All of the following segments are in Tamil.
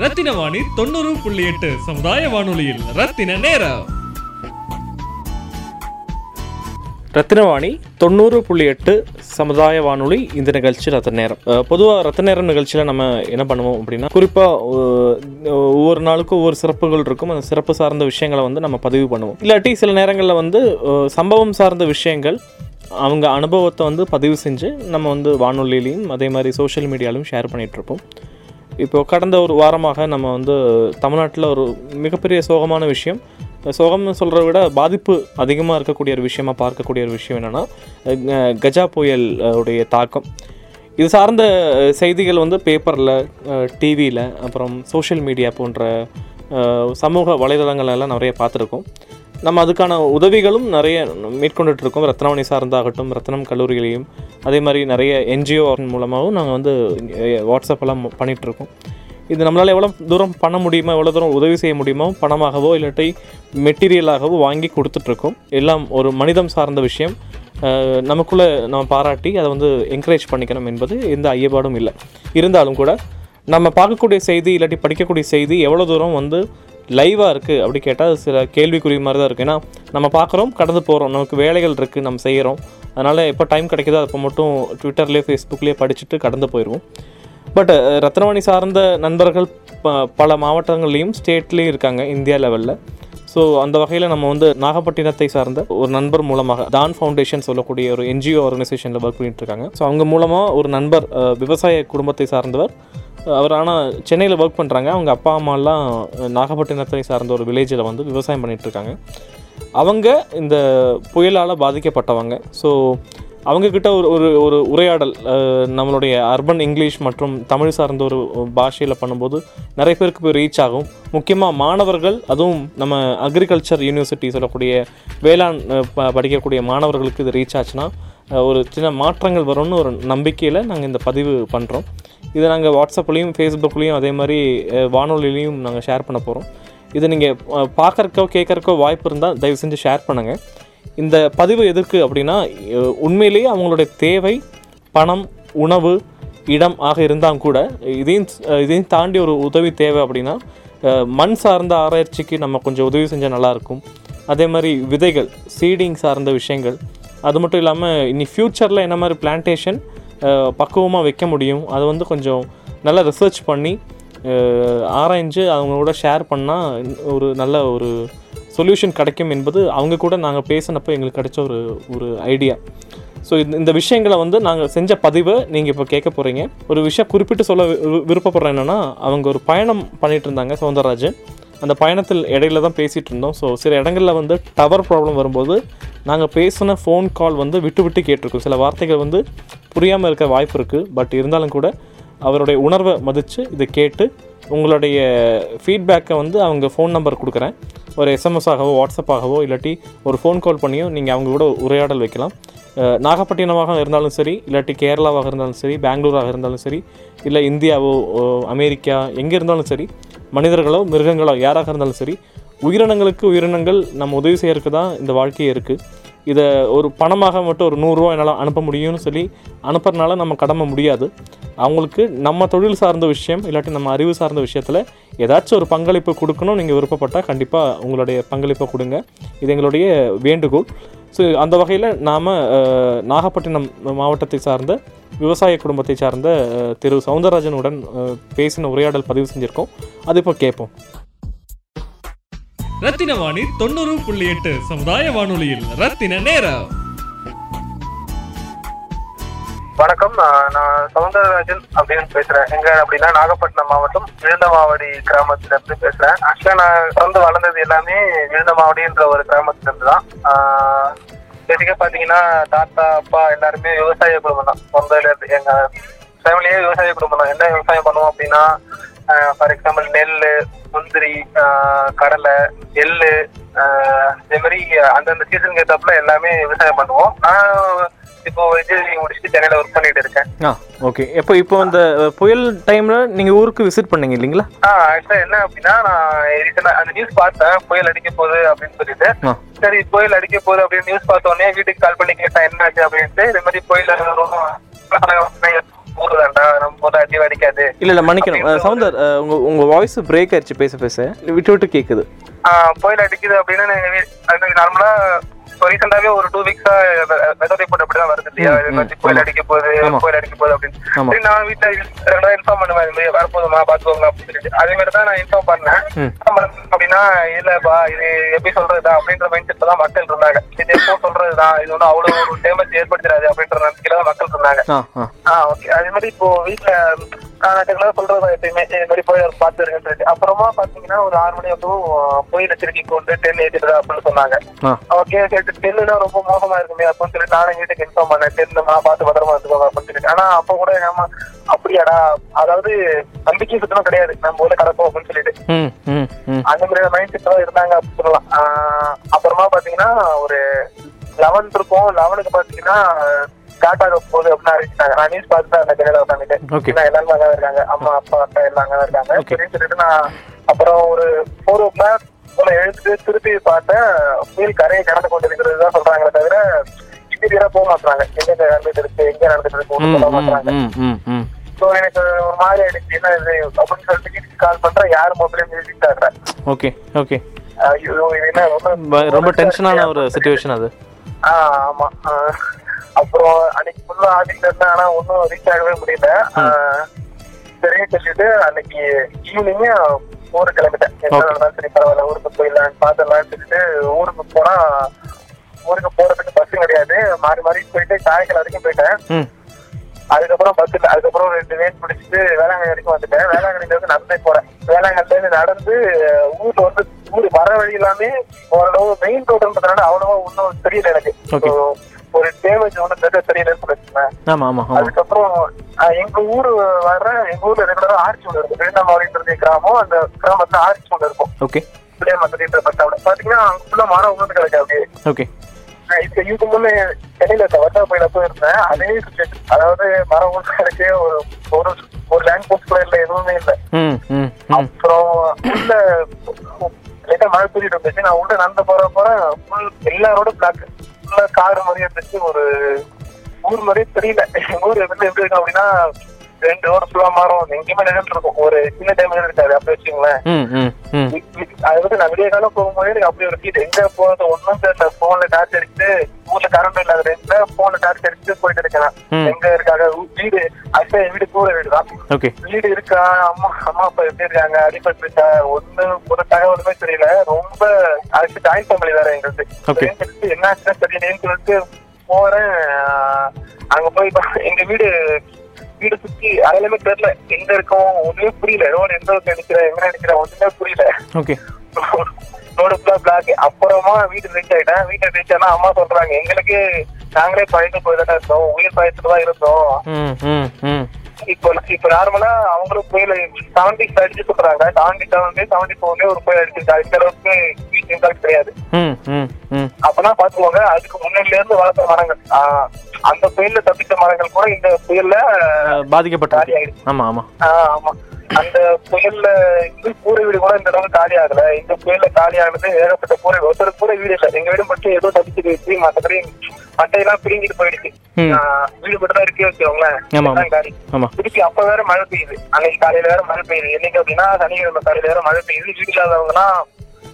ரத்தின வாணி தொண்ணூறு புள்ளி எட்டு சமுதாய வானொலியில். ரத்தின நேரம். ரத்தினவாணி தொண்ணூறு புள்ளி எட்டு சமுதாய வானொலி இந்த நிகழ்ச்சி ரத்த நேரம். பொதுவாக ரத்த நேரம் நிகழ்ச்சியில் நம்ம என்ன பண்ணுவோம் அப்படின்னா குறிப்பாக ஒவ்வொரு நாளுக்கும் ஒவ்வொரு சிறப்புகள் இருக்கும். அந்த சிறப்பு சார்ந்த விஷயங்களை வந்து நம்ம பதிவு பண்ணுவோம். இல்லாட்டி சில நேரங்களில் வந்து சம்பவம் சார்ந்த விஷயங்கள் அவங்க அனுபவத்தை வந்து பதிவு செஞ்சு நம்ம வந்து வானொலியிலையும் அதே மாதிரி சோஷியல் மீடியாலையும் ஷேர் பண்ணிகிட்ருப்போம் இப்போ கடந்த ஒரு வாரமாக நம்ம வந்து தமிழ்நாட்டில் ஒரு மிகப்பெரிய சோகமான விஷயம். சோகம்னு சொல்கிறத விட பாதிப்பு அதிகமாக இருக்கக்கூடிய ஒரு விஷயமாக பார்க்கக்கூடிய ஒரு விஷயம் என்னென்னா கஜா புயல் உடைய தாக்கம். இது சார்ந்த செய்திகள் வந்து பேப்பரில் டிவியில் அப்புறம் சோஷியல் மீடியா போன்ற சமூக வலைதளங்கள் எல்லாம் நிறைய பார்த்துருக்கோம். நம்ம அதுக்கான உதவிகளும் நிறைய மேற்கொண்டுட்டு இருக்கோம் ரத்னவாணி சார்ந்தாகட்டும் ரத்னம் கல்லூரிகளையும் அதே மாதிரி நிறைய என்ஜிஓ மூலமாகவும் நாங்கள் வந்து வாட்ஸ்அப்பெல்லாம் பண்ணிகிட்ருக்கோம் இது நம்மளால் எவ்வளோ தூரம் பண்ண முடியுமோ எவ்வளோ தூரம் உதவி செய்ய முடியுமோ பணமாகவோ இல்லாட்டி மெட்டீரியலாகவோ வாங்கி கொடுத்துட்ருக்கோம் எல்லாம் ஒரு மனிதம் சார்ந்த விஷயம். நமக்குள்ளே நம்ம பாராட்டி அதை வந்து என்கரேஜ் பண்ணிக்கணும் என்பது எந்த ஐயப்பாடும் இல்லை. இருந்தாலும் கூட நம்ம பார்க்கக்கூடிய செய்தி இல்லாட்டி படிக்கக்கூடிய செய்தி எவ்வளோ தூரம் வந்து லைவாக இருக்குது அப்படி கேட்டால் சில கேள்விக்குறி மாதிரி தான் இருக்குது ஏன்னா நம்ம பார்க்குறோம் கடந்து போகிறோம் நமக்கு வேலைகள் இருக்குது நம்ம செய்கிறோம் அதனால் எப்போ டைம் கிடைக்குதோ அப்போ மட்டும் ட்விட்டர்லேயே ஃபேஸ்புக்லேயே படிச்சுட்டு கடந்து போயிடுவோம் பட் ரத்னவாணி சார்ந்த நண்பர்கள் ப பல மாவட்டங்கள்லேயும் ஸ்டேட்லேயும் இருக்காங்க இந்தியா லெவலில் ஸோ அந்த வகையில் நம்ம வந்து நாகப்பட்டினத்தை சார்ந்த ஒரு நண்பர் மூலமாக தான் ஃபவுண்டேஷன் சொல்லக்கூடிய ஒரு என்ஜிஓ ஆர்கனைசேஷனில் ஒர்க் பண்ணிட்டு இருக்காங்க. ஸோ அவங்க மூலமாக ஒரு நண்பர் விவசாய குடும்பத்தை சார்ந்தவர் அவர் ஆனால் சென்னையில் ஒர்க் பண்ணுறாங்க அவங்க அப்பா அம்மாலாம் நாகப்பட்டினத்தை சார்ந்த ஒரு வில்லேஜில் வந்து விவசாயம் பண்ணிகிட்ருக்காங்க அவங்க இந்த புயலால் பாதிக்கப்பட்டவங்க. ஸோ அவங்கக்கிட்ட ஒரு ஒரு ஒரு உரையாடல் நம்மளுடைய அர்பன் இங்கிலீஷ் மற்றும் தமிழ் சார்ந்த ஒரு பாஷையில் பண்ணும்போது நிறைய பேருக்கு போய் ரீச் ஆகும். முக்கியமாக மாணவர்கள் அதுவும் நம்ம அக்ரிகல்ச்சர் யூனிவர்சிட்டி சொல்லக்கூடிய வேளாண் ப படிக்கக்கூடிய மாணவர்களுக்கு இது ரீச் ஆச்சுன்னா ஒரு சின்ன மாற்றங்கள் வரும்னு ஒரு நம்பிக்கையில் நாங்கள் இந்த பதிவு பண்ணுறோம் இதை நாங்கள் வாட்ஸ்அப்லேயும் ஃபேஸ்புக்லேயும் அதே மாதிரி வானொலியிலையும் நாங்கள் ஷேர் பண்ண போகிறோம் இதை நீங்கள் பார்க்கறக்கோ கேட்கறக்கோ வாய்ப்பு இருந்தால் தயவு செஞ்சு ஷேர் பண்ணுங்கள் இந்த பதிவு எதற்கு அப்படின்னா உண்மையிலேயே அவங்களுடைய தேவை பணம் உணவு இடம் ஆக இருந்தால் கூட இதையும் இதையும் தாண்டி ஒரு உதவி தேவை அப்படின்னா மண் சார்ந்த ஆராய்ச்சிக்கு நம்ம கொஞ்சம் உதவி செஞ்சால் நல்லாயிருக்கும் அதே மாதிரி விதைகள் சீடிங் சார்ந்த விஷயங்கள். அது மட்டும் இல்லாமல் இனி ஃப்யூச்சரில் என்ன மாதிரி பிளான்டேஷன் பக்குவமாக வைக்க முடியும். அதை வந்து கொஞ்சம் நல்லா ரிசர்ச் பண்ணி ஆராய்ஞ்சு அவங்களோட ஷேர் பண்ணால் ஒரு நல்ல ஒரு சொல்யூஷன் கிடைக்கும் என்பது அவங்க கூட நாங்கள் பேசினப்போ எங்களுக்கு கிடைச்ச ஒரு ஒரு ஐடியா ஸோ இந்த இந்த விஷயங்களை வந்து நாங்கள் செஞ்ச பதிவை நீங்கள் இப்போ கேட்க போகிறீங்க ஒரு விஷயம் குறிப்பிட்டு சொல்ல விருப்பப்படுறேன் என்னென்னா அவங்க ஒரு பயணம் பண்ணிகிட்டு இருந்தாங்க சௌந்தரராஜன் அந்த பயணத்தில் இடையில தான் பேசிகிட்டு இருந்தோம். ஸோ சில இடங்களில் வந்து டவர் ப்ராப்ளம் வரும்போது நாங்கள் பேசின ஃபோன் கால் வந்து விட்டு விட்டு கேட்டிருக்கோம். சில வார்த்தைகள் வந்து புரியாமல் இருக்க வாய்ப்பு இருக்குது பட் இருந்தாலும் கூட அவருடைய உணர்வை மதித்து இதை கேட்டு உங்களுடைய ஃபீட்பேக்கை வந்து அவங்க ஃபோன் நம்பர் கொடுக்குறேன். ஒரு எஸ்எம்எஸ் ஆகவோ வாட்ஸ்அப்பாகவோ இல்லாட்டி ஒரு ஃபோன் கால் பண்ணியோ நீங்கள் அவங்க கூட உரையாடல் வைக்கலாம். நாகப்பட்டினமாக இருந்தாலும் சரி இல்லாட்டி கேரளாவாக இருந்தாலும் சரி பெங்களூராக இருந்தாலும் சரி இல்லை இந்தியாவோ அமெரிக்கா எங்கே இருந்தாலும் சரி மனிதர்களோ மிருகங்களோ யாராக இருந்தாலும் சரி உயிரினங்களுக்கு உயிரினங்கள் நம்ம உதவி செய்யறதுக்கு தான் இந்த வாழ்க்கையே இருக்குது இதை ஒரு பணமாக மட்டும் ஒரு நூறுரூவா என்னால் அனுப்ப முடியும்னு சொல்லி அனுப்புறதுனால நம்ம கடமை முடியாது. அவங்களுக்கு நம்ம தொழில் சார்ந்த விஷயம் இல்லாட்டி நம்ம அறிவு சார்ந்த விஷயத்தில் ஏதாச்சும் ஒரு பங்களிப்பு கொடுக்கணும் நீங்கள் விருப்பப்பட்டால் கண்டிப்பாக உங்களுடைய பங்களிப்பை கொடுங்க. இது எங்களுடைய வேண்டுகோள். ஸோ அந்த வகையில் நாம் நாகப்பட்டினம் மாவட்டத்தை சார்ந்த விவசாய குடும்பத்தை சார்ந்த திரு சவுந்தரராஜனுடன் பேசின உரையாடல் பதிவு செஞ்சுருக்கோம். அது இப்போ கேட்போம் ரத்தின வாணி தொண்ணூறு புள்ளி எட்டு சமுதாய வானொலியில் ரத்தின நேரம். வணக்கம் நான் சவுந்தரராஜன் அப்படின்னு பேசுறேன். எங்க அப்படின்னா நாகப்பட்டினம் மாவட்டம் விழுந்தமாவடி கிராமத்துல இருந்து பேசுறேன். ஆக்சுவலா நான் வந்து வளர்ந்தது எல்லாமே விழுந்தமாவடின்ற ஒரு கிராமத்துல இருந்து தான் பேசிக்கா பாத்தீங்கன்னா தாத்தா அப்பா எல்லாருமே விவசாய குடும்பம் தான் சொந்த இருந்து எங்க ஃபேமிலியே விவசாய குடும்பம் தான் என்ன விவசாயம் பண்ணுவோம் அப்படின்னா ஃபார் எக்ஸாம்பிள் நெல் முந்திரி கடலை எள்ளு இதே மாதிரி அந்தந்த சீசனுக்கு ஏத்தாப்புல எல்லாமே விவசாயம் பண்ணுவோம். நான் இப்போ இன்ஜினியரிங் முடிச்சுட்டு சென்னையில ஒர்க் பண்ணிட்டு இருக்கேன். ஆ ஓகே இப்போ இப்போ அஹ், புயல் டைமில் நீங்கள் ஊருக்கு விசிட் பண்ணீங்க இல்லைங்களா? ஆ ஆக்சுவலா என்ன அப்படின்னா நான் ரீசெண்டா அந்த நியூஸ் பார்த்தேன். புயல் அடிக்க போகுது அப்படின்னு சொல்லிட்டு. சரி புயல் அடிக்க போகுது அப்படின்னு நியூஸ் பார்த்த உடனே வீட்டுக்கு கால் பண்ணி கேட்டேன் என்ன ஆச்சு அப்படின்ட்டு இது மாதிரி புயல் இல்ல இல்ல மன்னிக்கணும். சவுந்தர் உங்க உங்க வாய்ஸ் பிரேக் ஆயிடுச்சு பேச பேச. விட்டு விட்டு கேக்குது. புயல் அடிக்குது அப்படின்னு நார்மலா இப்போ ரீசெண்டாவே ஒரு டூ வீக்ஸா வெதர் ரிப்போர்ட் அப்படிதான் வருது இல்லையா? இது புயல் ஆமா. அடிக்க போகுது. புயல் அடிக்க போகுது அப்படின்னு நான் வீட்டுல ரெண்டாவது இன்ஃபார்ம் பண்ணுவேன். இந்த மாதிரி வரப்போதுமா பாத்துக்கோங்க அப்படின்னு சொல்லிட்டு. அதே மாதிரி தான் நான் இன்ஃபார்ம் பண்ணேன். அப்படின்னா இல்லப்பா இது எப்படி சொல்றதுதான் அப்படின்ற மைண்ட் செட்ல தான் மக்கள் இருந்தாங்க. இது எப்போ சொல்றதுதான் இது ஒன்றும் அவ்வளவு ஒரு டேமேஜ் ஏற்படுத்திடாது அப்படின்ற நம்பிக்கையில தான் மக்கள் இருந்தாங்க. ஆ ஆ. ஆ ஓகே அதே மாதிரி இப்போ வீட்டுல நான் ரெகுலரா சொல்றது எப்பயுமே. இது மாதிரி போய் பாத்துருக்கேன்னு சொல்லிட்டு. அப்புறமா பாத்தீங்கன்னா ஒரு ஆறு மணி அப்போ போயில திருப்பி கொண்டு டென் ஏற்றிடுதா அப்படின்னு சொன்னாங்க. ஓகே சரி டென்னுனா ரொம்ப மோசமா இருக்குமே அப்படின்னு சொல்லிட்டு நானும் வீட்டுக்கு இன்ஃபார்ம் பண்ணேன். டென்னுமா பார்த்து பத்திரமா இருந்துக்கோங்க அப்படின்னு சொல்லிட்டு. ஆனா அப்ப கூட எங்க அப்படியாடா அதாவது நம்பிக்கை சுத்தமா கிடையாது. நம்ம ஊர்ல கிடக்கும் அப்படின்னு சொல்லிட்டு. அந்த மாதிரி மைண்ட் செட் தான் இருந்தாங்க அப்படின்னு சொல்லலாம். அப்புறமா பாத்தீங்கன்னா ஒரு லெவன் இருக்கும். லெவனுக்கு பாத்தீங்கன்னா ஸ்டார்ட் ஆக போகுது அப்படின்னு அறிவிச்சிட்டாங்க நான் நியூஸ் பார்த்து அந்த கடையில உட்காந்துட்டு எல்லாருமே அங்கே இருக்காங்க. அம்மா அப்பா அக்கா எல்லாம் அங்கே இருக்காங்க. சரின்னு சொல்லிட்டு நான் அப்புறம் ஒரு ஃபோர் ஓ கிளாக் போல எழுந்து திருப்பி பார்த்தேன். புயல் கரையை கடந்து கொண்டு இருக்கிறது தான் சொல்றாங்களே தவிர இமீடியட்டா போக மாட்டாங்க எங்க நடந்துட்டு இருக்கு எங்க நடந்துட்டு இருக்கு சொல்ல மாட்டாங்க ஸோ எனக்கு ஒரு மாதிரி ஆயிடுச்சு. என்ன இது? அப்படின்னு சொல்லிட்டு கால் பண்றேன். யார் மொபைல் மியூசிக் ஆடுறேன் ஓகே ஓகே ஐயோ இது என்ன ரொம்ப டென்ஷனான ஒரு சுச்சுவேஷன் அது. ஆ ஆமா. அப்புறம் அன்னைக்கு ஃபுல்லா ஆடிட்டு இருந்தேன் ஆனா ஒன்றும் ரீச் ஆகவே முடியல. சரின்னு சொல்லிட்டு அன்னைக்கு ஈவினிங் ஊருக்கு கிளம்பிட்டேன். என்ன. நடந்தாலும் சரி பரவாயில்ல ஊருக்கு போயிடலாம் பார்த்துடலாம்னு சொல்லிட்டு ஊருக்கு போனா ஊருக்கு போறதுக்கு பஸ் கிடையாது. மாறி மாறி போயிட்டு காரைக்கால் வரைக்கும் போயிட்டேன். அதுக்கப்புறம் பஸ் அதுக்கப்புறம் ரெண்டு வேன் பிடிச்சிட்டு வேளாங்கண்ணி வரைக்கும் வந்துட்டேன். வேளாங்கண்ணில இருந்து நடந்தே போறேன். வேளாங்கண்ணில இருந்து நடந்து ஊர்ல வந்து ஊர் வர வழி எல்லாமே ஓரளவு மெயின் ரோடுன்றதுனால அவ்வளவா ஒன்றும் தெரியல எனக்கு. ஒரு டேமேஜ் ஒன்றும் தெரிய தெரியலன்னு வச்சுக்கேன் ஆமா ஆமா ஆமா. அதுக்கப்புறம் எங்க ஊரு வர்ற எங்க ஊர்ல ரெகுலரா ஆர்ச்சி ஒன்று இருக்கும். வேண்டாமாவளின்றது கிராமம் அந்த கிராமத்துல ஆர்ச்சி ஒன்று இருக்கும். ஓகே. பாத்தீங்கன்னா ஃபுல்லா மரம் உணர்ந்து கிடக்கு அப்படியே. ஓகே. இப்ப இதுக்கு முன்னே சென்னையில வட்டா போயில போயிருந்தேன் அதே situation. அதாவது மரம் உணர்ந்து கிடக்கு ஒரு ஒரு ஒரு லேண்ட் போஸ்ட் கூட இல்ல எதுவுமே இல்ல. அப்புறம் உள்ள லைட்டா மழை பெய்யிட்டு இருந்துச்சு. நான் உள்ள நடந்து போற போற ஃபுல் எல்லாரோட பிளாக் ஃபுல்லா கார் மாதிரி இருந்துச்சு. ஒரு ஊர் மாதிரியே தெரியல. ஊர் வந்து எப்படி இருக்கும் அப்படின்னா ரெண்டு ரோடு ஃபுல்லா மாறும். எங்கேயுமே நின்றுட்டு இருக்கும். ஒரு சின்ன டைம் இருக்காது. அப்படி வச்சுங்களேன் அது வந்து நான் விடிய காலம் போகும்போது எனக்கு அப்படி ஒரு ஃபீல் எங்க போறது ஒன்றும் தெரியல போன்ல டார்ச் அடிச்சு ஊர்ல கரண்ட் இல்லாத ரெண்டுல போன்ல டார்ச் அடிச்சு போயிட்டு இருக்கேன். எங்க இருக்காங்க? வீடு என் வீடு கூற வீடு தான் ஓகே. வீடு இருக்கா? அம்மா அம்மா அப்பா எப்படி இருக்காங்க? அடிபட்டு இருக்கா ஒண்ணு ஒரு தகவலுமே தெரியல. ரொம்ப அடுத்து ஜாயின் ஃபேமிலி வேற எங்களுக்கு. என்ன ஆச்சுன்னா தெரியலேன்னு சொல்லிட்டு போறேன். அங்க போய் எங்க வீடு வீடு சுத்தி அதெல்லாமே தெரியல. எங்க இருக்கோம்? ஒண்ணுமே புரியல. ரோடு எந்த பக்கம் அடிக்கிற எங்க அடிக்கிற ஒண்ணுமே புரியல. ஓகே. ரோடு ஃபுல்லா பிளாக் அப்புறமா வீட்டுக்கு ரீச் ஆயிட்டேன். வீட்டுக்கு ரீச் ஆனா அம்மா சொல்றாங்க எங்களுக்கு நாங்களே பயந்து போய்தான் இருந்தோம். உயிர் பயத்துல தான் இருந்தோம். இப்போ இப்போ நார்மலா அவங்களும் புயல செவன்டி அடிச்சு சொல்றாங்க செவன்டி செவன் செவன்டி ஃபோர்லயே ஒரு புயல் அடிச்சிருக்கா. இந்த அளவுக்கு இம்பாக்ட் கிடையாது. அப்பனா பாத்துக்கோங்க அதுக்கு முன்னாடில இருந்து வளர்த்த மரங்கள் அந்த புயல்ல தப்பித்த மரங்கள் கூட இந்த புயல்ல ஆயிடுச்சு ஆமா ஆமா. ஆமா. அந்த புயல்ல இது கூரை வீடு கூட இந்த அளவுக்கு காலி ஆகல. இந்த புயல்ல காலி ஆனது ஏகப்பட்ட கூரை ஒருத்தர் கூரை வீடு இல்ல. எங்க வீடு மட்டும் ஏதோ தப்பிச்சு போயிடுச்சு மற்றபடி மட்டையெல்லாம் பிரிஞ்சிட்டு போயிடுச்சு. வீடு மட்டும் தான் இருக்கு வச்சுக்கோங்களேன். திருப்பி அப்ப வேற மழை பெய்யுது. அன்னைக்கு காலையில வேற மழை பெய்யுது. என்னைக்கு அப்படின்னா சனிக்கிழமை காலையில வேற மழை பெய்யுது. வீடு இல்லாதவங்க எல்லாம்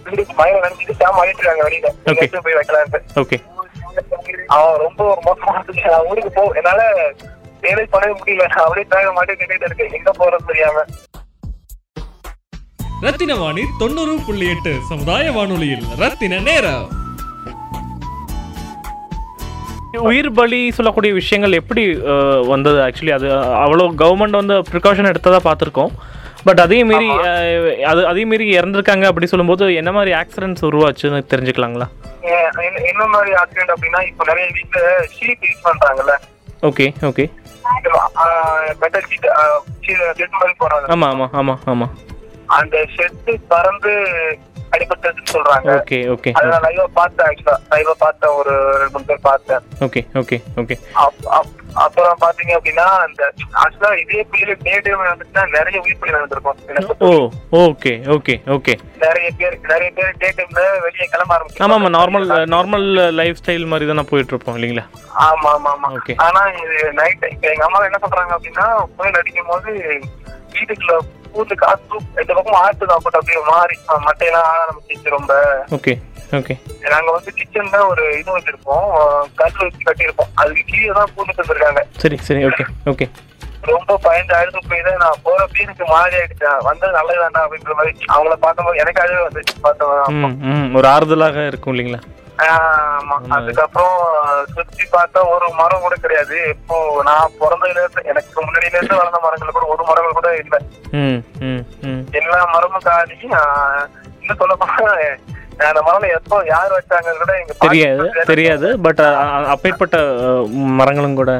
வீடுக்கு மழை நினைச்சிட்டு சாம அழிட்டு இருக்காங்க வெளியில போய் வைக்கலான்ட்டு. அவன் ரொம்ப ஒரு மோசமான ஊருக்கு போ என்னால வேலை பண்ணவே முடியல. நான் அப்படியே இருக்கேன் எங்க போறது தெரியாம. ரத்தின வாணி தொண்ணூறு புள்ளி எட்டு சமுதாய வானொலியில். ரத்தின நேரம். உயிர் பலி சொல்லக்கூடிய விஷயங்கள் எப்படி வந்தது? ஆக்சுவலி அது அவ்வளோ கவர்மெண்ட் வந்து ப்ரிகாஷன் எடுத்ததாக பார்த்துருக்கோம். பட் அதே மீறி அஹ், அது அதே மீறி இறந்துருக்காங்க அப்படி சொல்லும்போது என்ன மாதிரி ஆக்சிடென்ட்ஸ் உருவாச்சுன்னு தெரிஞ்சுக்கலாங்களா? என்ன- மாதிரி ஆக்சிடென்ட் அப்படின்னா இப்ப நிறைய வீட்டுல ஷீட் யூஸ் பண்றாங்கல்ல. Okay okay metal sheet shed மாதிரி போறாங்க ஆமாம் ஆமாம் ஆமாம் ஆமாம் அந்த ஷெட்டு பறந்து அடிபட்டதுன்னு சொல்றாங்க. Okay okay. அதை நான் லைவா பார்த்தேன் ஆக்சுவலா லைவா பார்த்தேன் ஒரு ரெண்டு மூணு பேர் பார்த்தேன். Okay okay okay. அப்- அப்- அப்புறம் பாத்தீங்க அப்படின்னா அந்த ஆக்சுவலா இதே புயல டே டே வந்துச்சுன்னா நிறைய உயிர் பலி நடந்திருக்கும் ஓ ஓகே ஓகே ஓகே. நிறைய பேர் நிறைய பேர் டே டைம்ல வெளியே கிளம்ப ஆரம்பிச்சு ஆமாம் நார்மல் நார்மல் லைஃப் ஸ்டைல் மாதிரி தானே போயிட்டு இருப்போம் இல்லைங்களா? ஆமா ஆமா ஆமா. ஆனா இது நைட் எங்க அம்மா என்ன சொல்றாங்க அப்படின்னா புயல் அடிக்கும் போது வீட்டுக்குள்ள பூந்து காத்து இந்த பக்கம் தான் போட்டு அப்படியே மாறி மட்டையெல்லாம் ஆட ஆரம்பிச்சிச்சு ரொம்ப. Okay okay. நாங்க வந்து கிச்சன்ல ஒரு இது வச்சிருப்போம் கல் வச்சு கட்டியிருப்போம். அதுக்கு கீழே தான் பூந்து வச்சிருக்காங்க சரி சரி ஓகே ஓகே. ரொம்ப பயந்து அழுது போய் தான் நான் போறப்ப எனக்கு மாதிரி ஆயிடுச்சேன் வந்தது நல்லது வேண்டாம் அப்படின்ற மாதிரி அவங்கள பார்க்கும்போது எனக்கு அழுது வந்துச்சு. பார்த்தோம் ஒரு ஆறுதலாக இருக்கும் இல்லைங்களா? அதுக்கப்புறம் சுத்தி பார்த்தா ஒரு மரம் கூட கிடையாது. இப்போ நான் பிறந்ததுல இருந்து எனக்கு முன்னாடியில இருந்து வளர்ந்த மரங்கள் கூட ஒரு மரங்கள் கூட இல்ல. எல்லா மரமும் காலி. இன்னும் சொல்ல போனா அந்த மரம் எப்போ யார் வச்சாங்க கூட தெரியாது தெரியாது. பட் அப்பேற்பட்ட மரங்களும் கூட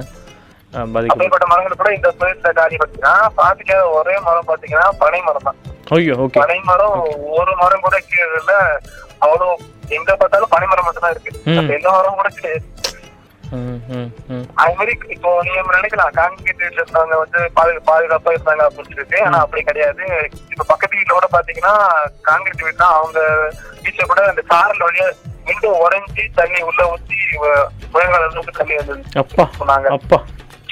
அப்படிப்பட்ட மரங்கள் கூட இந்த புயல்ல காலி பட்டுச்சுன்னா பாத்துக்காத ஒரே மரம் பாத்தீங்கன்னா பனை மரம் தான் பனை மரம் ஒரு மரம் கூட கீழே அவ்வளவு எங்க பார்த்தாலும் பனை மரம் மட்டும் தான் இருக்கு எந்த மரம் கூட கிடையாது. அது மாதிரி இப்போ நீங்க நினைக்கலாம் காங்கிரீட் வீட்டுல இருந்தவங்க வந்து பாது பாதுகாப்பா இருந்தாங்க அப்படின்னு சொல்லிட்டு ஆனா அப்படி கிடையாது. இப்ப பக்கத்து வீட்டுல கூட பாத்தீங்கன்னா காங்கிரீட் வீடு தான் அவங்க வீட்டுல கூட அந்த சாரல் வழியா விண்டோ உடைஞ்சு தண்ணி உள்ள ஊத்தி முழங்கால தண்ணி அப்பா சொன்னாங்க. அப்பா.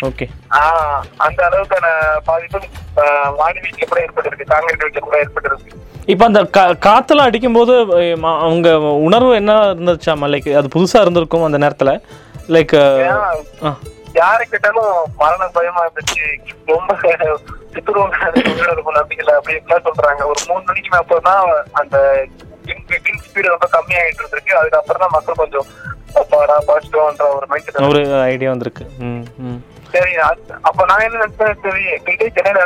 ஓகே. அந்த அளவுக்கான பாதிப்பு மாடி வீட்டுல கூட ஏற்பட்டிருக்கு. காங்கிரீட் வீட்டுல கூட ஏற்பட்டிருக்கு. இப்போ அந்த கா காத்தெல்லாம் அடிக்கும்போது அவங்க உணர்வு என்ன இருந்துச்சாமா லைக் அது புதுசா இருந்திருக்கும் அந்த நேரத்துல? லைக் யாரு கேட்டாலும் மரண பயமா இருந்துச்சு. ரொம்ப சித்துருவாங்க இருக்கும் அப்படி இப்படிலாம் சொல்றாங்க. ஒரு மூணு மணிக்கு மேப்போ தான் அந்த ஸ்பீடு ரொம்ப கம்மியாயிட்டு இருந்திருக்கு. அதுக்கப்புறம் தான் மக்கள் கொஞ்சம் ஒரு ஐடியா வந்திருக்கு. சரி அப்ப நான் என்ன நினைச்சேன் சரி இதே சென்னையில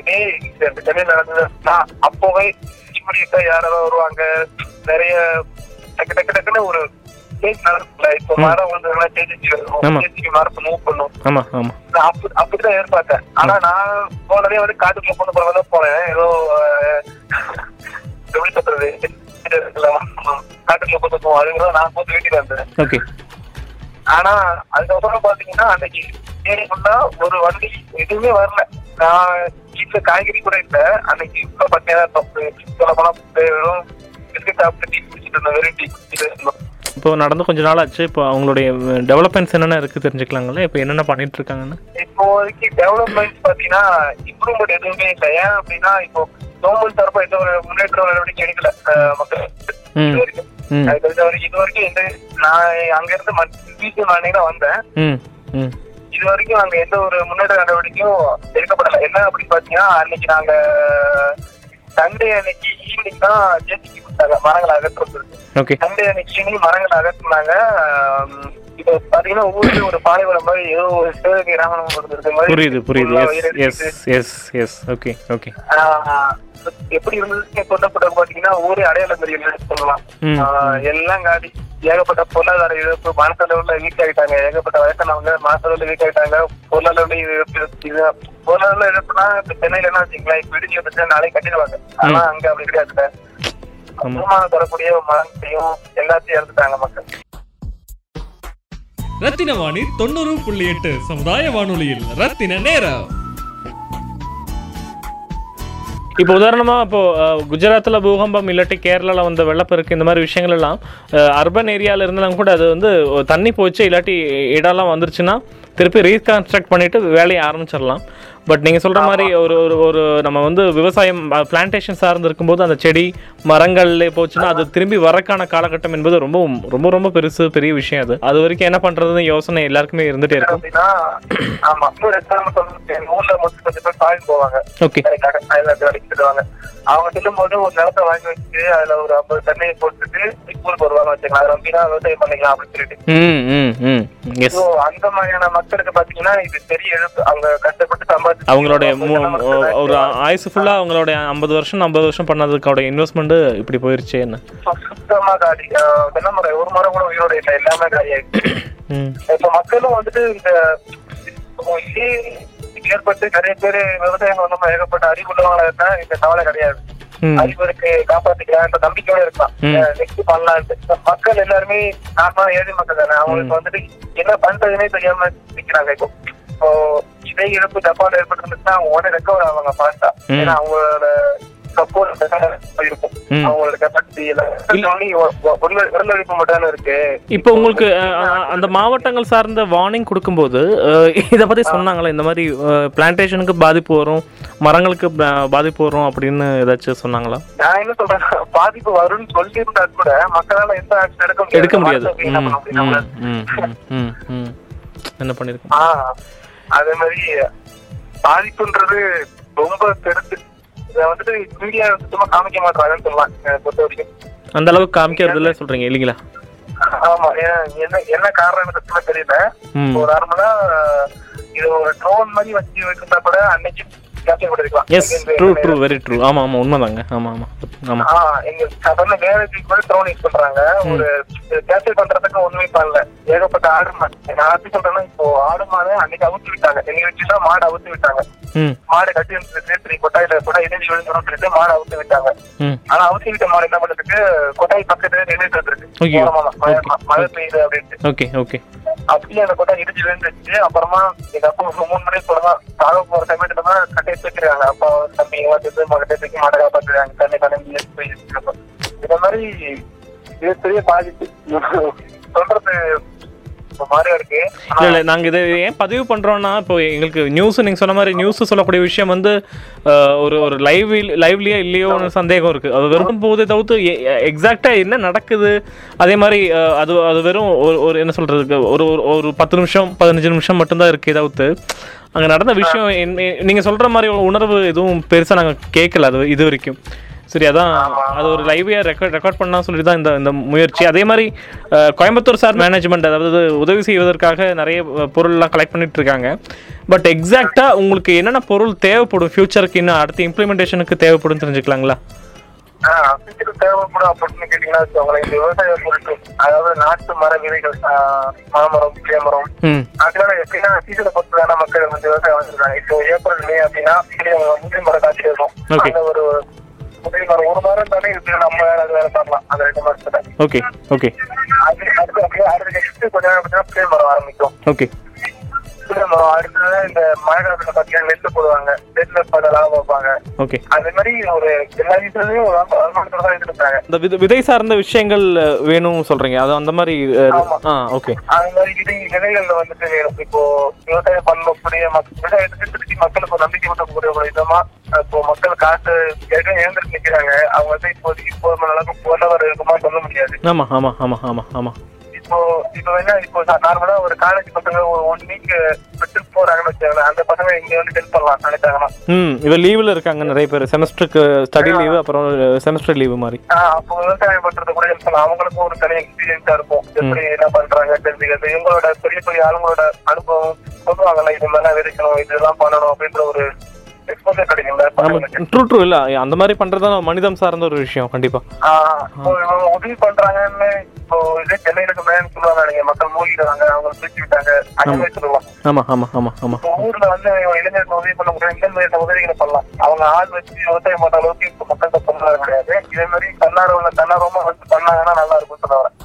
இதே incident சென்னையில நடந்தது நான் அப்போவே இம்மிடியா யாராவது வருவாங்க. நிறைய டக்கு டக்கு டக்குன்னு ஒரு இப்போ மரம். சேஞ்சுக்கு மரத்தை மூவ் பண்ணும். ஆமா ஆமா. நான் அப்படி அப்படிதான் எதிர்பார்த்தேன். ஆனா நான் போனதே வந்து காட்டுக்குள்ள பொண்ணு போறவங்க தான் போனேன். ஏதோ எப்படி சொல்றது? காட்டுக்குள்ள பொண்ணு போவோம் அதுக்கு நான் போட்டு வீட்டுக்கு வந்தேன் ஓகே ஆனா அதுக்கப்புறம் பாத்தீங்கன்னா அன்னைக்கு ஏறி ஃபுல்லா ஒரு வண்டி எதுவுமே வரல. நான் வீட்டுல காய்கறி கூட இல்ல. அன்னைக்கு இப்ப இருந்தோம். சொல்ல போனா வெறும் பிஸ்கட் சாப்பிட்டு டீ குடிச்சிட்டு இருந்தோம். வெறும் டீ குடிச்சிட்டு இப்போ நடந்து கொஞ்ச நாள் ஆச்சு. இப்போ அவங்களுடைய டெவலப்மெண்ட்ஸ் என்னென்ன இருக்கு தெரிஞ்சுக்கலாங்களா? இப்போ என்னென்ன பண்ணிட்டு இருக்காங்கன்னு? இப்போ டெவலப்மெண்ட் பாத்தீங்கன்னா இம்ப்ரூவ்மெண்ட் எதுவுமே இல்லை. ஏன் அப்படின்னா இப்போ கவர்மெண்ட் தரப்பா எந்த ஒரு முன்னேற்ற நடவடிக்கை எடுக்கல மக்கள். இது வரைக்கும். அது தெரிஞ்ச வரைக்கும் இது வரைக்கும் எந்த நான் அங்க இருந்து வீட்டு நான் தான் வந்தேன் இது வரைக்கும் அங்க எந்த ஒரு முன்னேற்ற நடவடிக்கையும் எடுக்கப்படல. என்ன அப்படின்னு பாத்தீங்கன்னா அன்னைக்கு நாங்க சண்டே அன்னைக்கு ஈவினிங் தான் ஜேசிக்கு கொடுத்தாங்க மரங்களை அகற்றுறது சண்டே அன்னைக்கு ஈவினிங் மரங்களை அகற்றுனாங்க இப்போ பாத்தீங்கன்னா ஊர்ல ஒரு பாலைவனம் மாதிரி ஏதோ ஒரு சிவகங்கை மாதிரி புரியுது புரியுது. Yes yes. Yes okay okay ஆஹ், எப்படி இருந்தது கொல்லப்பட்ட பாத்தீங்கன்னா ஊரே அடையாளம் தெரியல சொல்லலாம். எல்லாம் காடி ஏகப்பட்ட பொருளாதார இழப்பு மனசளவுல வீக் ஆயிட்டாங்க ஏகப்பட்ட வயசானவங்க மனசளவுல வீக் ஆயிட்டாங்க பொருளாதார இழப்பு இது பொருளாதார இழப்புனா இப்ப சென்னையில என்ன வச்சுங்களேன் இப்ப இடிஞ்சு வந்துச்சு நாளைக்கு கட்டிடுவாங்க. ஆனா அங்க அப்படி கிடையாது. வருமானம் தரக்கூடிய மரத்தையும் எல்லாத்தையும் இறந்துட்டாங்க மக்கள். ரத்தின வாணி தொண்ணூறு புள்ளி எட்டு சமுதாய வானொலியில் ரத்தின நேரம். இப்போ உதாரணமாக இப்போ குஜராத்தில் பூகம்பம் இல்லாட்டி கேரளால வந்த வெள்ளப்பெருக்கு இந்த மாதிரி விஷயங்கள் எல்லாம் அர்பன் ஏரியாவில் இருந்தாலும் கூட அது வந்து தண்ணி போச்சு இல்லாட்டி இடம்லாம் வந்துருச்சுன்னா திருப்பி ரீகன்ஸ்ட்ரக்ட் பண்ணிட்டு வேலையை ஆரம்பிச்சிடலாம். பட் நீங்க சொல்ற மாதிரி ஒரு ஒரு ஒரு நம்ம வந்து விவசாயம் பிளான்டேஷன் சார்ந்து இருக்கும்போது அந்த செடி மரங்கள்ல போச்சுன்னா அது திரும்பி வரக்கான காலகட்டம் என்பது ரொம்ப ரொம்ப ரொம்ப பெருசு பெரிய விஷயம் அது. அது வரைக்கும் என்ன பண்றதுன்னு யோசனை எல்லாருக்குமே இருந்துட்டே இருக்கும். ஓகே அவங்க செல்லும்போது ஒரு நிலத்தை வாங்கி வச்சுட்டு அதுல ஒரு ஐம்பது தண்ணியை போட்டுட்டு ஊருக்கு வருவாங்க வச்சுக்கலாம். விவசாயம் பண்ணிக்கலாம் அப்படின்னு சொல்லிட்டு. அந்த மாதிரியான மக்களுக்கு பாத்தீங்கன்னா இது பெரிய இழப்பு அவங்க கஷ்டப்பட்டு சம்பாதிச்சு அவங்களுடைய ஒரு ஆயுசு ஃபுல்லா அவங்களுடைய ஐம்பது வருஷம் ஐம்பது வருஷம் பண்ணதுக்கோட இன்வெஸ்ட்மெண்ட் இப்படி போயிருச்சு என்ன? சுத்தமா காலி. தென்னை மரம் ஒரு மரம் கூட உயிரோட இல்லை. எல்லாமே காலி ஆயிடுச்சு. ம். இப்ப மக்களும் வந்துட்டு இந்த ஏற்பட்டு நிறைய பேர் விவசாயம் சம்பந்தமா ஏகப்பட்ட அறிவுள்ளவங்களா இருந்தா இந்த கவலை கிடையாது. ம். அறிவு இருக்கு காப்பாத்திக்கலாம்ன்ற நம்பிக்கையோட இருக்கலாம். நெக்ஸ்ட் இப்ப மக்கள் எல்லாருமே நார்மலா ஏழை மக்கள் தானே அவங்களுக்கு வந்துட்டு என்ன பண்றதுன்னே தெரியாம நிக்கிறாங்க இப்போ இப்போ இதே இழப்பு ஜப்பான் ஏற்பட்டிருந்துச்சுன்னா அவங்க உடனே ரெக்கவர் ஆவாங்க ஃபாஸ்டா ம். ஏன்னா அவங்களோட சப்போர்ட் இருக்கும். ம். அவங்களோட கெப்பாசிட்டி எல்லாம் விரலழிப்பு மட்டும் தானே இருக்கு. இப்போ உங்களுக்கு அந்த மாவட்டங்கள் சார்ந்த வார்னிங் கொடுக்கும்போது இதை பத்தி சொன்னாங்களா இந்த மாதிரி பிளான்டேஷனுக்கு பாதிப்பு வரும் மரங்களுக்கு பாதிப்பு வரும் அப்படின்னு ஏதாச்சும் சொன்னாங்களா? நான் என்ன சொல்றேன் பாதிப்பு வரும்னு சொல்லியிருந்தா கூட மக்களால எந்த ஆக்ஷன் எடுக்க முடியாது. எடுக்க முடியாது. என்ன பண்ணிருக்கோம்? அதே மாதிரி பாதிப்புன்றது ரொம்ப பெருசு. இதை வந்துட்டு மீடியா சுத்தமா காமிக்க மாட்டாங்கன்னு சொல்லலாம் பொறுத்த வரைக்கும் அந்த அளவுக்கு காமிக்கிறதுல சொல்றீங்க இல்லைங்களா? ஆமா என்ன என்ன காரணம் தெரியல. ஒரு நார்மலா இது ஒரு ட்ரோன் மாதிரி வச்சு வச்சிருந்தா கூட அன்னைக்கு yes true true very true ஆமா ஆமா உண்மைதாங்க. ஆமா ஆமா ஆமா. ஆஹ் எங்க சாதாரண மேரேஜுக்கு கூட ட்ரோன் யூஸ் பண்றாங்க. ஒரு கேப்சர் பண்றதுக்கு ஒண்ணுமே பண்ணல. ஏகப்பட்ட ஆடு மாடு நான் எப்படி சொல்றேன்னா இப்போ ஆடு மாடு அன்னைக்கு அவுத்து விட்டாங்க. எங்க வச்சுதான் மாடு அவுத்து விட்டாங்க. மாடு கட்டி இருந்துட்டு கொட்டாயில கொட்டாய் இணைஞ்சு விழுந்துடும் சொல்லிட்டு மாடு அவுத்து விட்டாங்க. ஆனா அவுத்து விட்ட மாடு என்ன பண்ணுறதுக்கு கொட்டாய் பக்கத்துல நின்றுட்டு வந்துருக்கு மழை பெய்யுது அப்படின்ட்டு. ஓகே ஓகே அப்படியே அந்த கொட்டாய் இடிஞ்சு விழுந்துச்சு அப்புறமா எங்க அப்பா மூணு மணிக்கு சொல்லலாம் சாக போற சமயத்துல தான் கட்டையை அப்பா தம்பி வந்து மகத்தை தூக்கி மாடகா காப்பாத்துறாங்க தண்ணி தண்ணி போய் இந்த மாதிரி இது பெரிய பாதிப்பு. சொல்றது இல்ல இல்ல நாங்க இதை ஏன் பதிவு பண்றோம்னா இப்போ எங்களுக்கு நியூஸ் நீங்க சொன்ன மாதிரி நியூஸ் சொல்லக்கூடிய விஷயம் வந்து ஒரு ஒரு லைவ் லைவ்லியா இல்லையோன்னு சந்தேகம் இருக்கு. அது வெறும் போதே தவிர்த்து எக்ஸாக்டா என்ன நடக்குது? அதே மாதிரி அது அது வெறும் ஒரு என்ன சொல்றதுக்கு ஒரு- ஒரு பத்து நிமிஷம் பதினஞ்சு நிமிஷம் மட்டும்தான் இருக்கு தவிர்த்து அங்க நடந்த விஷயம் என்ன- நீங்க சொல்ற மாதிரி உணர்வு எதுவும் பெருசா நாங்க கேட்கல அது இது வரைக்கும். சரி அதான் அது ஒரு லைவ்லியா ரெக்கார்ட் ரெக்கார்ட் பண்ணா சொல்லி தான் இந்த இந்த முயற்சி. அதே மாதிரி கோயம்புத்தூர் சார் மேனேஜ்மெண்ட் அதாவது உதவி செய்வதற்காக நிறைய பொருள்லாம் கலெக்ட் பண்ணிட்டு இருக்காங்க. பட் எக்ஸாக்டா உங்களுக்கு என்னென்ன பொருள் தேவைப்படும் ஃபியூச்சருக்கு இன்னும் அடுத்த இம்ப்ளிமெண்டேஷனுக்கு தேவைப்படும் தெரிஞ்சுக்கலாங்களா? பிசிறு தேவைப்படும் அப்படின்னு கேட்டீங்கன்னா வச்சுக்கோங்களேன். இந்த விவசாய பொருட்கள் அதாவது நாட்டு மர விதைகள் மாமரம் புளியமரம் ம். அதனால எப்படின்னா சீசனை பொறுத்து தானே மக்கள் வந்து விவசாயம் வந்துருக்காங்க இப்போ ஏப்ரல் மே அப்படின்னா முஸ்லீம் மரம் காட்சி இருக்கும். அந்த ஒரு முஸ்லீம் மரம் ஒரு மரம் தானே நம்ம வேலை அது வேலை பண்ணலாம் அந்த ரெண்டு மாசத்துல ஓகே ஓகே அது அடுத்து அப்படியே அடுத்த நெக்ஸ்ட் கொஞ்ச நேரம் பார்த்தீங்கன்னா புளிய மரம் ஆரம்பிக்கும். ஓகே அடுத்தது இந்த மழை காலத்துல பாத்தீங்கன்னா நெல் போடுவாங்க. நெல்ல பல லாபம் வைப்பாங்க. ஓகே. அதே மாதிரி ஒரு எல்லா தான் இருக்காங்க இந்த வித சார்ந்த விஷயங்கள் வேணும் சொல்றீங்க. அது அந்த மாதிரி ஓகே. அது மாதிரி விதை விதைகள்ல வந்துட்டு வேணும் இப்போ விவசாயம் பண்ணக்கூடிய விவசாயத்துக்கு திருச்சி மக்களுக்கு ஒரு நம்பிக்கை ஒரு விதமா இப்போ மக்கள் காசு ஏற்கனவே இழந்துட்டு நிக்கிறாங்க. அவங்க வந்து இப்போதைக்கு போதுமான அளவுக்கு போனவர் இருக்குமா சொல்ல முடியாது. ஆமா ஆமா ஆமா ஆமா ஆமா. இப்போ இப்போ வேணா இப்போ நார்மலா ஒரு காலேஜ் பசங்க ஒரு ஒன் வீக் விட்டு போறாங்கன்னு வச்சுக்கோங்களேன். அந்த பசங்க இங்க வந்து ஹெல்ப் பண்ணலாம் நினைச்சாங்கன்னா. ம் இவ லீவில் இருக்காங்க நிறைய பேர். செமஸ்டருக்கு ஸ்டடி லீவு அப்புறம் செமஸ்டர் லீவு மாதிரி. அப்போ விவசாயம் பண்றது கூட ஹெல்ப் பண்ணலாம். அவங்களுக்கும் ஒரு தனி எக்ஸ்பீரியன்ஸா இருக்கும். எப்படி என்ன பண்றாங்க தெரிஞ்சுக்கிறது. இவங்களோட பெரிய பெரிய ஆளுங்களோட அனுபவம் சொல்லுவாங்கல்ல இது மாதிரிலாம் விதைக்கணும் இதெல்லாம் பண்ணணும் அப்படின்ற ஒரு ட்ரூ ட்ரூ இல்ல அந்த மாதிரி பண்றதுதான் மனிதம் சார்ந்த ஒரு விஷயம் கண்டிப்பா. உதவி பண்றாங்கன்னு இப்போ இதே சென்னையில மேன்னு சொல்லுவாங்க நீங்க மக்கள் மூழ்கிடுறாங்க அவங்க தூக்கி விட்டாங்க அந்த மாதிரி சொல்லுவாங்க. ஆமா ஆமா ஆமா ஆமா. ஊர்ல வந்து இவங்க இளைஞருக்கு உதவி பண்ண முடியும் இந்த மாதிரி உதவிகளை பண்ணலாம். அவங்க ஆள் வச்சு விவசாயம் பண்ற அளவுக்கு இப்போ மக்கள்கிட்ட பண்ணலாம் கிடையாது. இதே மாதிரி தன்னார்வல தன்னார்வமா வந்து பண்ணாங்கன்னா நல்லா இருக்கும் சொல்ல வரேன்.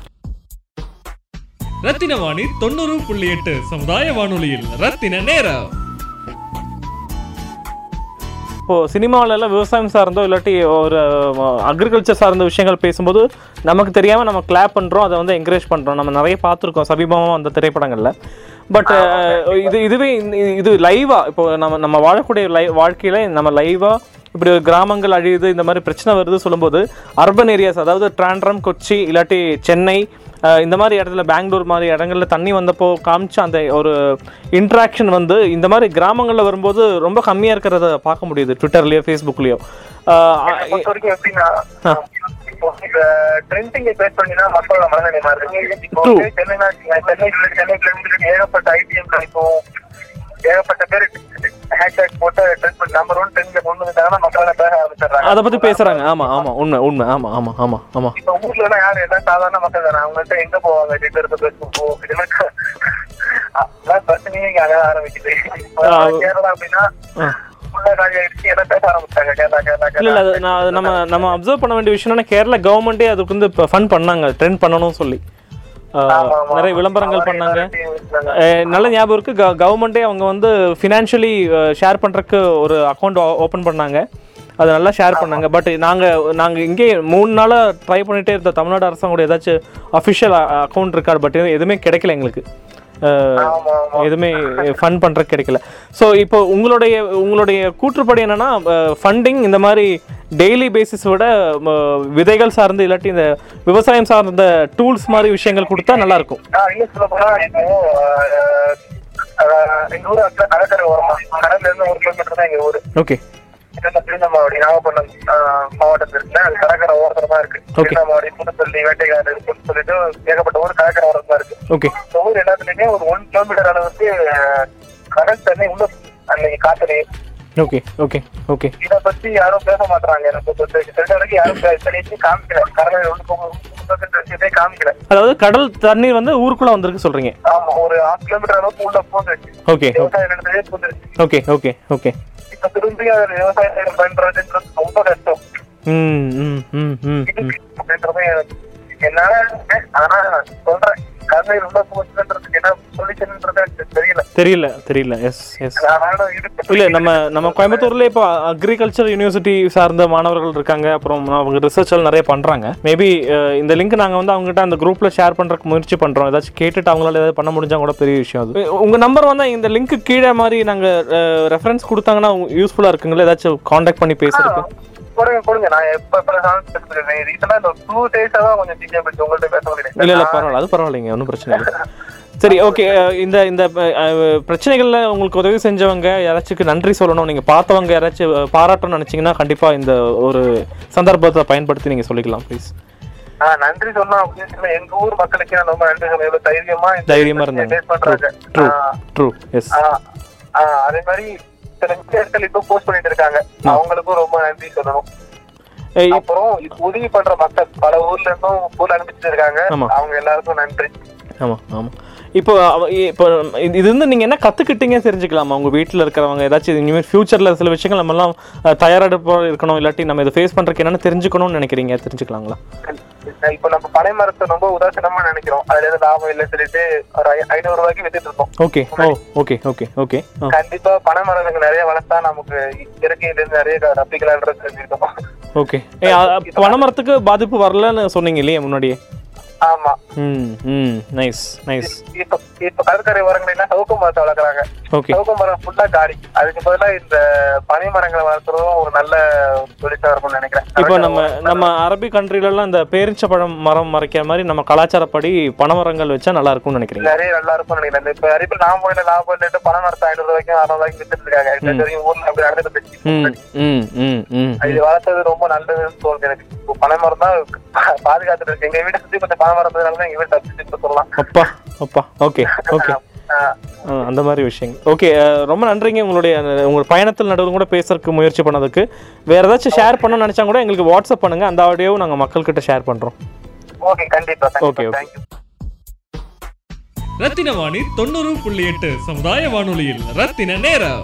ரத்தின வாணி தொண்ணூறு புள்ளி எட்டு சமுதாய வானொலியில் ரத்தின நேரம். இப்போ சினிமாவில எல்லாம் விவசாயம் சார்ந்தோ இல்லாட்டி ஒரு அக்ரிகல்ச்சர் சார்ந்த விஷயங்கள் பேசும்போது நமக்கு தெரியாம நம்ம கிளாப் பண்றோம் அதை வந்து என்கரேஜ் பண்றோம். நம்ம நிறைய பார்த்துருக்கோம் சமீபமாக அந்த திரைப்படங்கள்ல. பட் இது இதுவே இது லைவா இப்போ நம்ம நம்ம வாழக்கூடிய லை வாழ்க்கையில நம்ம லைவா இப்படி கிராமங்கள் அழியுது இந்த மாதிரி பிரச்சனை வருது சொல்லும்போது அர்பன் ஏரியாஸ் அதாவது ட்ராண்ட்ரம் கொச்சி இல்லாட்டி சென்னை இந்த மாதிரி இடத்துல பெங்களூர் மாதிரி இடங்கள்ல தண்ணி வந்தப்போ காமிச்ச அந்த ஒரு இன்ட்ராக்ஷன் வந்து இந்த மாதிரி கிராமங்களில் வரும்போது ரொம்ப கம்மியாக இருக்கிறத பார்க்க முடியுது ட்விட்டர்லேயோ ஃபேஸ்புக்லேயோ ட்ரெண்டிங்கை பேஸ் மக்களோட மனநிலை மாறுது இப்போ சென்னை ஏகப்பட்ட ஐடிஎம் கிடைக்கும் ஏகப்பட்ட பேர் ஹேஷ்டேக் போட்டு ட்ரெண்ட் நம்பர் ஒன் ட்ரெண்ட்ல கொண்டு வந்துட்டாங்கன்னா மக்களால பேச ஆரம்பிச்சிடுறாங்க. அதை பற்றி பேசுகிறாங்க ஆமாம் ஆமாம் உண்மை உண்மை. ஆமாம் ஆமாம் ஆமாம் ஆமாம் இப்ப ஊர்ல எல்லாம் யாரு எல்லாம் சாதாரண மக்கள் தானே. அவங்கள்ட்ட எங்க போவாங்க? ட்விட்டர் பேஸ்புக்கோ இதெல்லாம் அதான் பிரச்சனையே இங்க அங்க ஆரம்பிக்குது. கேரளா அப்படின்னா நம்ம நம்ம அப்சர்வ் பண்ண வேண்டிய விஷயம் கேரளா கவர்மெண்ட்டே அதுக்கு வந்து ஃபண்ட் பண்ணாங்க. ட்ரெண்ட் பண்ணணும்னு சொல்லி. ஆமா, ஆமா. நிறைய விளம்பரங்கள் பண்ணாங்க. நல்ல ஞாபகம் இருக்கு. க கவர்மெண்ட்டே அவங்க வந்து ஃபினான்ஷியலி ஷேர் பண்றதுக்கு ஒரு அக்கௌண்ட் ஓப்பன் பண்ணாங்க. அது நல்லா ஷேர் பண்ணாங்க. பட் நாங்கள் நாங்கள் இங்கே மூணு நாளாக ட்ரை பண்ணிட்டே இருந்த தமிழ்நாடு அரசாங்கோட ஏதாச்சும் அஃபிஷியல் அக்கௌண்ட் இருக்கா பட் எதுவுமே கிடைக்கல எங்களுக்கு. எதுவுமே ஃபண்ட் பண்ணுறதுக்கு கிடைக்கல. ஸோ இப்போ உங்களுடைய உங்களுடைய கூற்றுப்படி என்னன்னா ஃபண்டிங் இந்த மாதிரி டெய்லி பேசிஸ் விட விதைகள் சார்ந்து இல்லாட்டி இந்த விவசாயம் சார்ந்த டூல்ஸ் மாதிரி விஷயங்கள் கொடுத்தா நல்லா இருக்கும் எங்க ஊர் கடற்கரை ஓரமா கடல்ல இருந்து ஒரு கிலோமீட்டர் தான் எங்க ஊரு. ஓகே திருநெல்வேலி நாகப்பட்டினம் மாவட்டத்துல இருக்குல்ல அது கடற்கரை ஓரத்துல இருக்கு. திருநெல்வேலி புதுப்பள்ளி வேட்டைக்காடு இருக்குன்னு சொல்லிட்டு ஏகப்பட்ட ஊர் கடற்கரை ஓரத்துல இருக்கு. ஓகே ஊர் எல்லாத்துலயுமே ஒரு ஒன் கிலோமீட்டர் அளவுக்கு கடல் தண்ணி உள்ள அன்னைக்கு காத்துலயே. ஓகே ஓகே ஓகே இத பத்தி யாரும் பேச மாட்டாங்க எனக்கு தெரிஞ்ச வரைக்கும் யாரும் தெரிஞ்சு காமிக்கல. கடலை வந்து காமிக்கல. அதாவது கடல் தண்ணீர் வந்து ஊருக்குள்ள வந்திருக்கு சொல்றீங்க. ஆமா ஒரு ஆறு கிலோமீட்டர் அளவுக்கு உள்ள போந்துருச்சு. ஓகே ஓகே ஓகே ஓகே இப்ப திரும்பி அதுல விவசாயம் பண்றதுன்றது ரொம்ப கஷ்டம். ம் ம் ம் ம் என்னால ஆனா சொல்றேன். கண்ணை உள்ள போச்சுன்றதுக்கு என்ன சொல்லிச்சுன்றது தெரியல. தெரியல தெரியல. எஸ் எஸ் இல்ல நம்ம நம்ம கோயம்புத்தூர்ல இப்போ அக்ரிகல்ச்சர் யூனிவர்சிட்டி சார்ந்த மாணவர்கள் இருக்காங்க. அப்புறம் அவங்க ரிசர்ச் எல்லாம் நிறைய பண்றாங்க. மேபி இந்த லிங்க் நாங்க வந்து அவங்ககிட்ட அந்த குரூப்ல ஷேர் பண்றதுக்கு முயற்சி பண்றோம். ஏதாச்சும் கேட்டுட்டு அவங்களால ஏதாவது பண்ண முடிஞ்சா கூட பெரிய விஷயம் அது. உங்க நம்பர் வந்து இந்த லிங்க் கீழே மாதிரி நாங்க ரெஃபரன்ஸ் கொடுத்தாங்கன்னா யூஸ்ஃபுல்லா இருக்குங்களா? ஏதாச்சும் காண்டாக்ட் பண்ணி பேசுறதுக்கு? கொடுங்க கொடுங்க. நான் எப்ப ரீசெண்டா இந்த டூ டேஸா தான் கொஞ்சம் சிக்கன் பிடிச்சி உங்கள்ட்ட பேச முடியல. இல்ல இல்ல பரவாயில்ல. அது பரவாயில்லைங்க. ஒன்றும் பிரச்சனை இல்லை. சரி ஓகே இந்த இந்த பிரச்சனைகள்ல உங்களுக்கு உதவி செஞ்சவங்க யாராச்சும் நன்றி சொல்லணும். நீங்க பார்த்தவங்க யாராச்சும் பாராட்டணும்னு நினைச்சீங்கன்னா கண்டிப்பா இந்த ஒரு சந்தர்ப்பத்தை பயன்படுத்தி நீங்க சொல்லிக்கலாம் ப்ளீஸ் நன்றி அப்படின்னு சொன்னா எங்க ஊர் மக்களுக்கு நான் ரொம்ப நன்றி சொன்னேன் எவ்வளவு தைரியமா தைரியமா இருந்தாங்க. அதே மாதிரி சில விஷயங்கள் இப்போ போஸ்ட் பண்ணிட்டு இருக்காங்க. அவங்களுக்கும் ரொம்ப நன்றி சொல்லணும். அப்புறம் உதவி பண்ற மக்கள் பல ஊர்ல இருந்தும் ஊர்ல ஆமா. அவங்க எல்லாருக்கும் நன்றி. ஆமா ஆமா. இப்போ இப்போ இது வந்து நீங்க என்ன கத்துக்கிட்டீங்க தெரிஞ்சுக்கலாமா? உங்க வீட்டில் இருக்கிறவங்க ஏதாச்சும் இனிமேல் ஃபியூச்சர்ல சில விஷயங்கள் நம்ம எல்லாம் அஹ், தயாரெடுப்பா இருக்கணும் இல்லாட்டி நம்ம இதை ஃபேஸ் பண்றதுக்கு என்னன்னு தெரிஞ்சுக்கணும்னு நினைக்கிறீங்க? தெரிஞ்சுக்கலாங்களா? இப்போ நம்ம பனை மரத்தை ரொம்ப உதாசீனமா நினைக்கிறோம். அதுல இருந்து லாபம் இல்லைன்னு சொல்லிட்டு ஒரு ஐநூறு ரூபாய்க்கு வித்துட்டு இருக்கோம் ஓகே. Okay okay okay. கண்டிப்பா பனை மரத்துக்கு நிறைய வளர்த்தா நமக்கு இயற்கையில இருந்து நிறைய ரப்பிக்கலான்றது தெரிஞ்சுக்கிட்டோம் ஓகே. ஏ பனைமரத்துக்கு பாதிப்பு வரலன்னு சொன்னீங்க இல்லையா முன்னாடியே? ஆமா. ம் ம் நைஸ் நைஸ் இப்ப இப்ப கடற்கரை ஓரங்கள சவுக்கு மரத்தை வளர்க்குறாங்க. சவுக்கு மரம் ஃபுல்லா காலி அதுக்கு பதிலா இந்த பனை மரங்களை வளர்க்குறதும் ஒரு நல்ல தொழிற்சா இருக்கும்னு நினைக்கிறேன். இப்போ நம்ம நம்ம அரபி கண்ட்ரிலலாம் இந்த பேரிச்ச பழம் மரம் மறைக்கிற மாதிரி நம்ம கலாச்சாரப்படி பனைமரங்கள் வச்சா நல்லா இருக்கும்னு நினைக்கிறீங்க? நிறைய நல்லா இருக்கும்னு நினைக்கிறேன். இப்ப லாபம் இல்லை லாபம் இல்லைட்டு பனை மரத்தை ஐநூறு ரூபாய்க்கும் அறுநூறு ரூபாய்க்கு வித்துட்டு இருக்காங்க வரைக்கும் ஊர்ல அப்படி நடந்துட்டு இது வளர்த்தது ரொம்ப நல்லதுன்னு தோணுது எனக்கு. பனை மரம் தான் பாதுகாத்துட்டு இருக்கு. எங்க வீட்டை சுத்தி கொஞ்சம் பனை சொல்லலாம். அப்பா அப்பா. ஓகே ஓகே அந்த மாதிரி விஷயங்கள். ஓகே ரொம்ப நன்றிங்க உங்களுடைய அஹ், உங்களோட பயணத்தில் நடுவில் கூட பேசுறதுக்கு முயற்சி பண்ணதுக்கு. வேற ஏதாச்சும் ஷேர் பண்ணணும்னு நினைச்சா கூட எங்களுக்கு வாட்ஸ்அப் பண்ணுங்க. அந்த ஆடியோவும் நாங்கள் மக்கள்கிட்ட ஷேர் பண்றோம். ஓகே கண்டிப்பா okay. தேங்க்யூ ரத்தின வாணி தொண்ணூறு புள்ளி எட்டு சமுதாய வானொலியில் ரத்தின நேரம்.